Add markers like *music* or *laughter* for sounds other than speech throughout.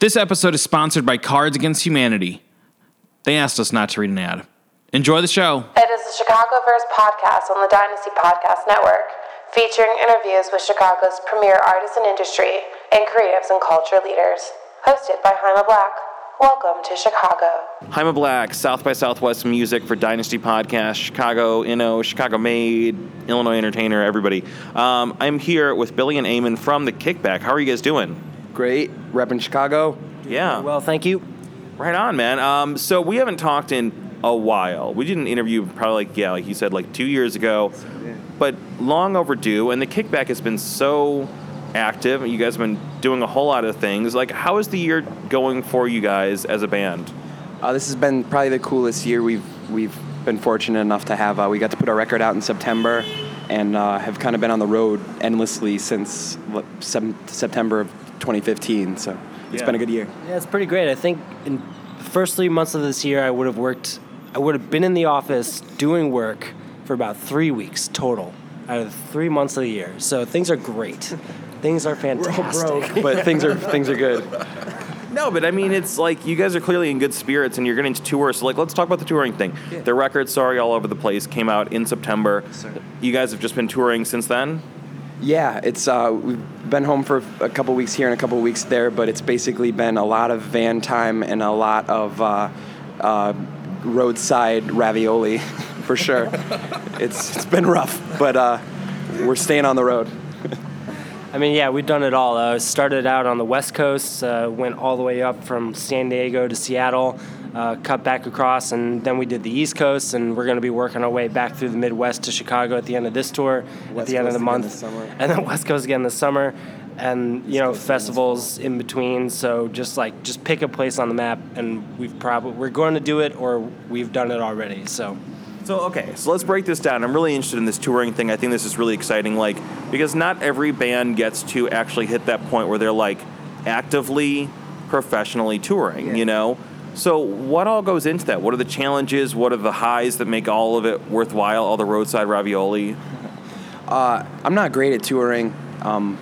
This episode is sponsored by Cards Against Humanity. They asked us not to read an ad. Enjoy the show. It is the Chicagoverse podcast on the Dynasty Podcast Network, featuring interviews with Chicago's premier artists and industry and creatives and culture leaders. Hosted by Jaime Black. Welcome to Chicago. Jaime Black, South by Southwest Music for Dynasty Podcast, Chicago, Inno, Chicago Made, Illinois Entertainer, everybody. Um, I'm here with Billy and Eamonn from The Kickback. How are you guys doing? Great, repping Chicago. Yeah. Well, thank you. Right on, man. Um, so we haven't talked in a while. We did an interview probably like yeah, like you said, like two years ago, but long overdue. And the kickback has been so active. You guys have been doing a whole lot of things. Like, how is the year going for you guys as a band? Uh, this has been probably the coolest year we've we've been fortunate enough to have. Uh, we got to put our record out in September, and uh, have kind of been on the road endlessly since what, September of 2015. So it's Yeah. been a good year. Yeah, it's pretty great. I think in the first three months of this year, I would have worked, I would have been in the office doing work for about three weeks total out of three months of the year. So things are great. things are fantastic. *laughs* but things are things are good. No, but I mean, it's like you guys are clearly in good spirits, and you're getting to tour. So, like, let's talk about the touring thing. The record, "Sorry All Over the Place," came out in September. You guys have just been touring since then. Yeah, it's uh, we've been home for a couple weeks here and a couple weeks there, but it's basically been a lot of van time and a lot of uh, uh, roadside ravioli, *laughs* for sure. it's it's been rough, but uh, we're staying on the road. I mean, yeah, we've done it all. Uh, started out on the West Coast, uh, went all the way up from San Diego to Seattle, uh, cut back across, and then we did the East Coast, and we're going to be working our way back through the Midwest to Chicago at the end of this tour, at the end of the month, this *laughs* and then West Coast again this summer, and you know Coast festivals in between. So just like just pick a place on the map, and we've probably we're going to do it, or we've done it already. So. So okay, so let's break this down. I'm really interested in this touring thing. I think this is really exciting, like because not every band gets to actually hit that point where they're like actively, professionally touring. Yeah. You know. So what all goes into that? What are the challenges? What are the highs that make all of it worthwhile? All the roadside ravioli. Uh, I'm not great at touring, um,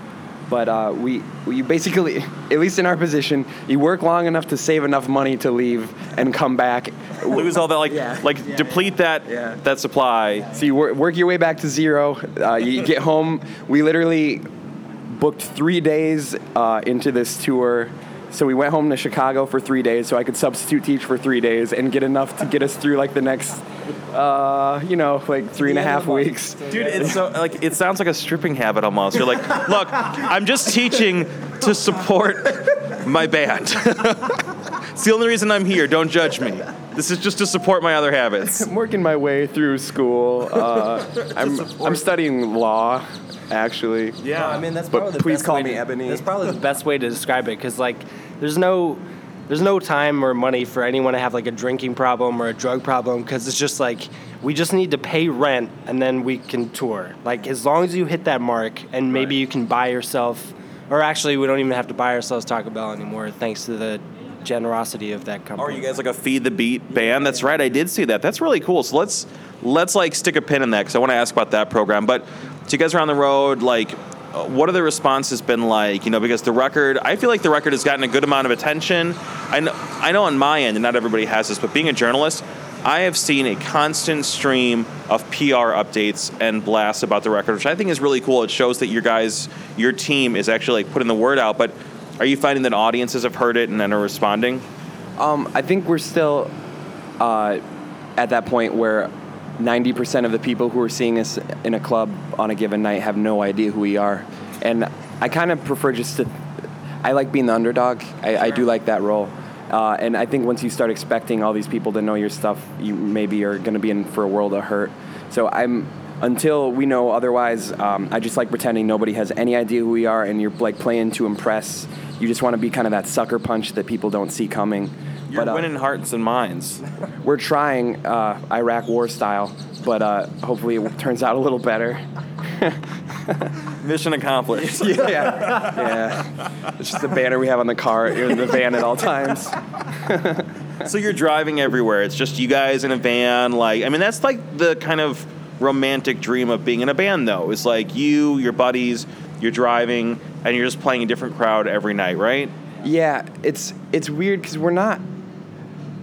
but uh, we we basically, *laughs* at least in our position, you work long enough to save enough money to leave and come back. Lose all that, like, Yeah. like Yeah, deplete that Yeah. that supply. So you work, work your way back to zero. Uh, you *laughs* get home. We literally booked three days uh, into this tour. So we went home to Chicago for three days, so I could substitute teach for three days and get enough to get us through like the next, uh, you know, like three and a half weeks. Dude, it's so like it sounds like a stripping habit almost. You're like, *laughs* look, I'm just teaching to support my band. *laughs* it's the only reason I'm here. Don't judge me. This is just to support my other habits. I'm *laughs* working my way through school. *laughs* Uh, I'm, I'm studying law, actually. Yeah, I mean, that's But probably the please best call way me to- Ebony. That's probably the *laughs* best way to describe it because, like, there's no, there's no time or money for anyone to have like a drinking problem or a drug problem because it's just like we just need to pay rent and then we can tour. Like, as long as you hit that mark and maybe you can buy yourself, or actually, we don't even have to buy ourselves Taco Bell anymore thanks to the generosity of that company. Are you guys like a feed the beat band? That's right. I did see that. That's really cool. So let's let's like stick a pin in that because I want to ask about that program. But so you guys are on the road. Like, what are the responses been like? You know, because the record, I feel like the record has gotten a good amount of attention. I know, I know on my end, and not everybody has this, but being a journalist, I have seen a constant stream of PR updates and blasts about the record, which I think is really cool. It shows that your guys, your team, is actually like putting the word out. But are you finding that audiences have heard it and then are responding? Um, I think we're still uh, at that point where 90% of the people who are seeing us in a club on a given night have no idea who we are. And I kind of prefer just to, I like being the underdog. I, I do like that role. Uh, and I think once you start expecting all these people to know your stuff, you maybe are going to be in for a world of hurt. So I'm, until we know otherwise, um, I just like pretending nobody has any idea who we are and you're like playing to impress. You just want to be kind of that sucker punch that people don't see coming. You're But, uh, winning hearts and minds. *laughs* we're trying uh, Iraq War style, but uh, hopefully it turns out a little better. *laughs* Mission accomplished. *laughs* yeah, yeah. It's just the banner we have on the car, in the van at all times. so you're driving everywhere. It's just you guys in a van. Like, I mean, that's like the kind of romantic dream of being in a band, though. It's like you, your buddies, you're driving, and you're just playing a different crowd every night, right? Yeah, it's it's weird because we're not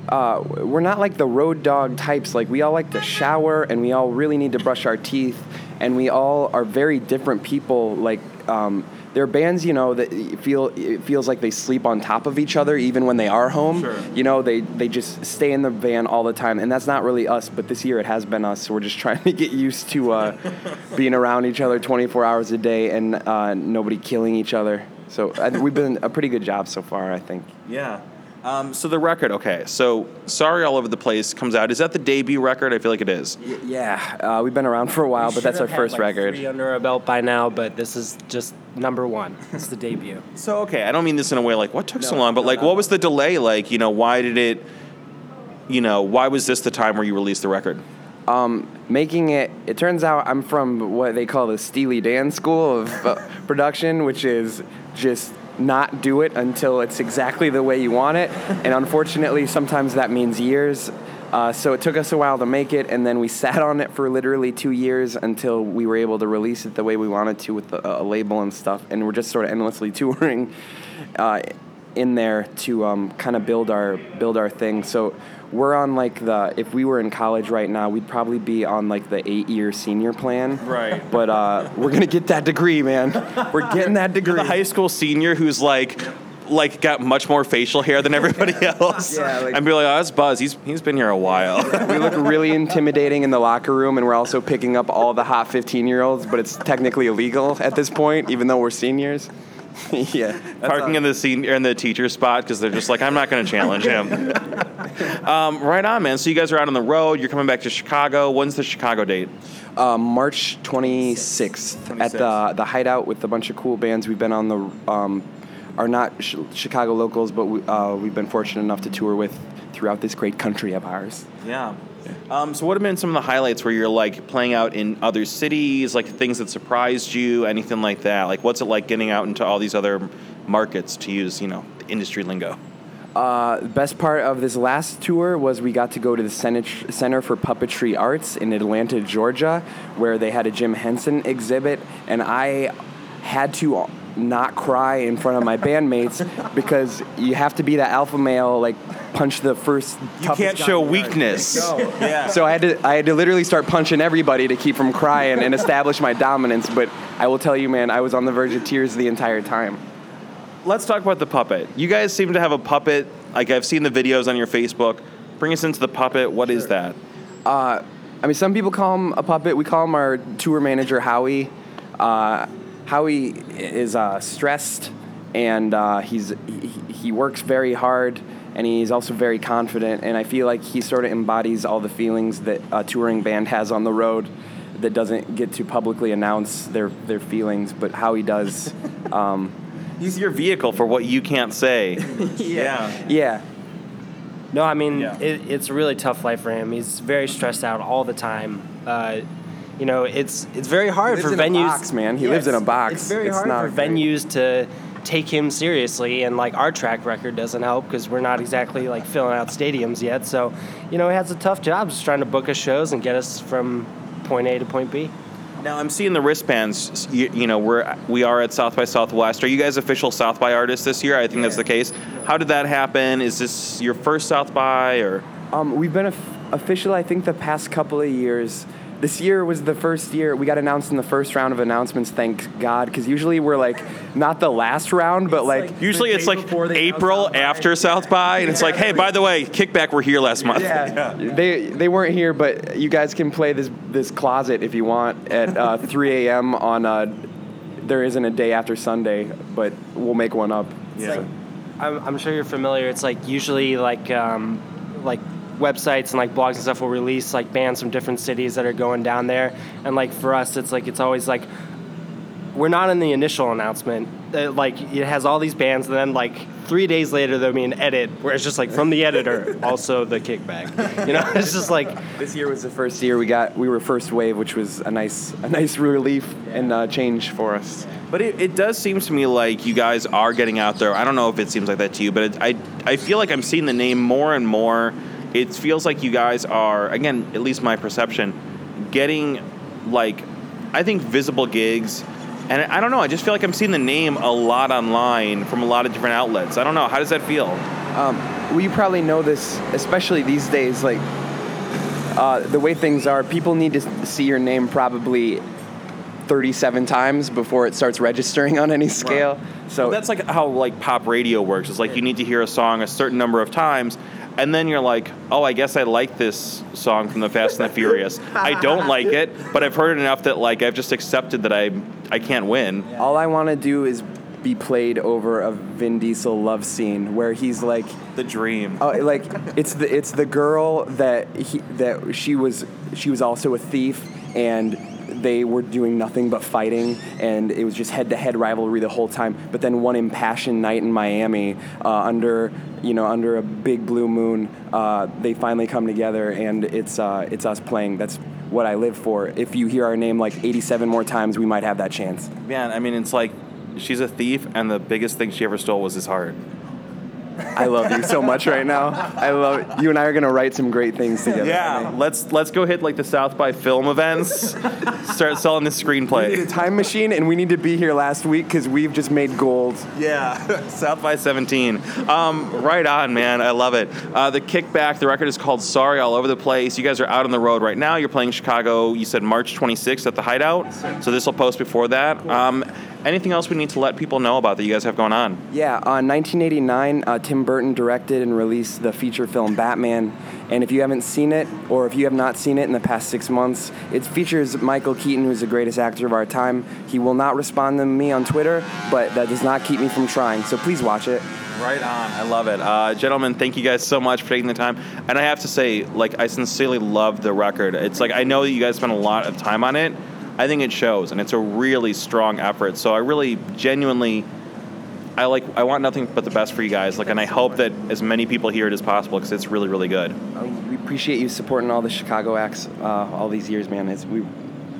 uh, we're not like the road dog types. Like we all like to shower and we all really need to brush our teeth, and we all are very different people. Like um, there are bands, you know, that feel it feels like they sleep on top of each other even when they are home. Sure. You know, they they just stay in the van all the time, and that's not really us. But this year it has been us. So we're just *laughs* trying to get used to uh, *laughs* being around each other 24 hours a day and uh, nobody killing each other. So I, we've been a pretty good job so far, I think. Yeah. Um, so the record, okay. So sorry, all over the place comes out. Is that the debut record? I feel like it is. Y- Yeah, uh, we've been around for a while, We but that's our had, first like, record. Three under our belt by now, but this is just number one. It's the debut. *laughs* So okay, I don't mean this in a way like what took so long, but no, like no. what was the delay? Like you know why did it? You know why was this the time where you released the record? Making it, it turns out I'm from what they call the Steely Dan school of uh, *laughs* production, which is just not do it until it's exactly the way you want it. And unfortunately, sometimes that means years. Uh, so it took us a while to make it, and then we sat on it for literally two years until we were able to release it the way we wanted to with a label and stuff. And we're just sort of endlessly *laughs* touring uh, in there to um, kind of build our build our thing. So we're on like the if we were in college right now, we'd probably be on like the eight year senior plan. Right. But uh, we're gonna get that degree, man. We're getting that degree. The high school senior who's like. Like got much more facial hair than everybody *laughs* else, Yeah, like- and be like, "Oh, that's Buzz. He's he's been here a while." *laughs* we look really intimidating in the locker room, and we're also picking up all the hot 15 year olds, but it's technically illegal at this point, even though we're seniors. *laughs* yeah. Parking all- in the senior in the teacher spot because they're just like, "I'm not going to challenge him." *laughs* um, right on, man. So you guys are out on the road. You're coming back to Chicago. When's the Chicago date? Uh, March 26th, at the the Hideout with a bunch of cool bands. We've been on the um, are not sh- Chicago locals, but we, uh, we've been fortunate enough to tour with throughout this great country of ours. Yeah. Um, so, what have been some of the highlights where you're like playing out in other cities, like things that surprised you, anything like that? Like, what's it like getting out into all these other markets to use, you know, industry lingo? Uh, the best part of this last tour was we got to go to the Center for Puppetry Arts in Atlanta, Georgia, where they had a Jim Henson exhibit, and I had to not cry in front of my bandmates because you have to be that alpha male, like punch the first. You can't show in the weakness. Yeah. So I had to I had to literally start punching everybody to keep from crying and establish my dominance. But I will tell you, man, I was on the verge of tears the entire time. Let's talk about the puppet. You guys seem to have a puppet. Like I've seen the videos on your Facebook. Bring us into the puppet. What is that? Uh, I mean, some people call him a puppet. We call him our tour manager, Howie. Uh, Howie is uh, stressed, and uh, he's he, he works very hard, and he's also very confident. And I feel like he sort of embodies all the feelings that a touring band has on the road that doesn't get to publicly announce their their feelings, but Howie does. *laughs* Um, He's your vehicle for what you can't say. *laughs* yeah. yeah, No, I mean Yeah. it, it's a really tough life for him. He's very stressed out all the time. Uh, you know, it's it's very hard He for lives in a venues. box, man. He lives in a box. It's very It's hard not for great. venues to take him seriously, and like our track record doesn't help because we're not exactly like filling out stadiums yet. So, you know, he has a tough job just trying to book us shows and get us from point A to point B. Now I'm seeing the wristbands. You, you know, we're we are at South by Southwest. Are you guys official South by artists this year? I think that's the case. How did that happen? Is this your first South by or? Um, we've been of- official, I think, the past couple of years. This year was the first year we got announced in the first round of announcements. Thank God, because usually we're like not the last round, but like, Usually it's like April after South by, and it's like, hey, by the way, Kickback we're here last month. *laughs* yeah, they they weren't here, but you guys can play this this closet if you want at uh, *laughs* 3 a.m. on. Uh, there isn't a day after Sunday, but we'll make one up. It's like, I'm, I'm sure you're familiar. It's like usually like um, like websites and like blogs and stuff will release like bands from different cities that are going down there, and like for us, it's like it's always like we're not in the initial announcement. Uh, like it has all these bands, and then like three days later there'll be an edit where it's just like from the editor, *laughs* also the kickback. You know, it's just like This year was the first year we got we were first wave, which was a nice a nice relief and uh, change for us. But it, it does seem to me like you guys are getting out there. I don't know if it seems like that to you, but it, I I feel like I'm seeing the name more and more. It feels like you guys are again, at least my perception, getting like I think visible gigs And I don't know. I just feel like I'm seeing the name a lot online from a lot of different outlets. I don't know. How does that feel? Well, you probably know this, especially these days. Like uh, the way things are, people need to see your name probably 37 times before it starts registering on any scale. So That's like how like pop radio works. It's like you need to hear a song a certain number of times, and then you're like, oh, I guess I like this song from the Fast and the Furious. I don't *laughs* like it, but I've heard it enough that like I've just accepted that I I can't win. all I want to do is be played over a Vin Diesel love scene where he's like, The dream. oh, like it's the it's the girl that he that she was she was also a thief and they were doing nothing but fighting and it was just head to head rivalry the whole time. But then one impassioned night in Miami uh, under you know under a big blue moon uh, they finally come together and it's uh, it's us playing. That's what I live for. If you hear our name like 87 more times we might have that chance. Man, I mean, it's like she's a thief, and the biggest thing she ever stole was his heart. I love you so much right now I love it. you and I are gonna write some great things together Yeah, let's let's go hit like the South by Film events. Start selling this screenplay. We need a time machine, and we need to be here last week because we've just made gold. Yeah, *laughs* South by 17. Um, right on, man. I love it. Uh, the kickback. The record is called "Sorry" all over the place. You guys are out on the road right now. You're playing Chicago. You said March 26th at the Hideout. So this will post before that. Um, anything else we need to let people know about that you guys have going on? Yeah, uh, 1989, uh, Tim Burton directed and released the feature film Batman. And if you haven't seen it, or if you have not seen it in the past six months, it features Michael Keaton, who's the greatest actor of our time. He will not respond to me on Twitter, but that does not keep me from trying. So please watch it. Right on. I love it. Uh, gentlemen, thank you guys so much for taking the time. And I have to say, like, I sincerely love the record. It's like, I know that you guys spent a lot of time on it. I think it shows, and it's a really strong effort. So I really genuinely. I like. I want nothing but the best for you guys. Like, and I hope that as many people hear it as possible because it's really, really good. Uh, we appreciate you supporting all the Chicago acts uh, all these years, man. It's, we,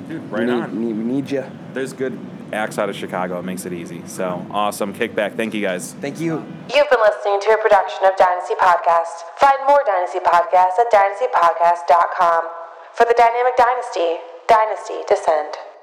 Dude, we, need, need, we need you. There's good acts out of Chicago. It makes it easy. So awesome. Kickback. Thank you guys. Thank you. You've been listening to a production of Dynasty Podcast. Find more Dynasty Podcasts at dynastypodcast.com. For the Dynamic Dynasty, Dynasty Descend.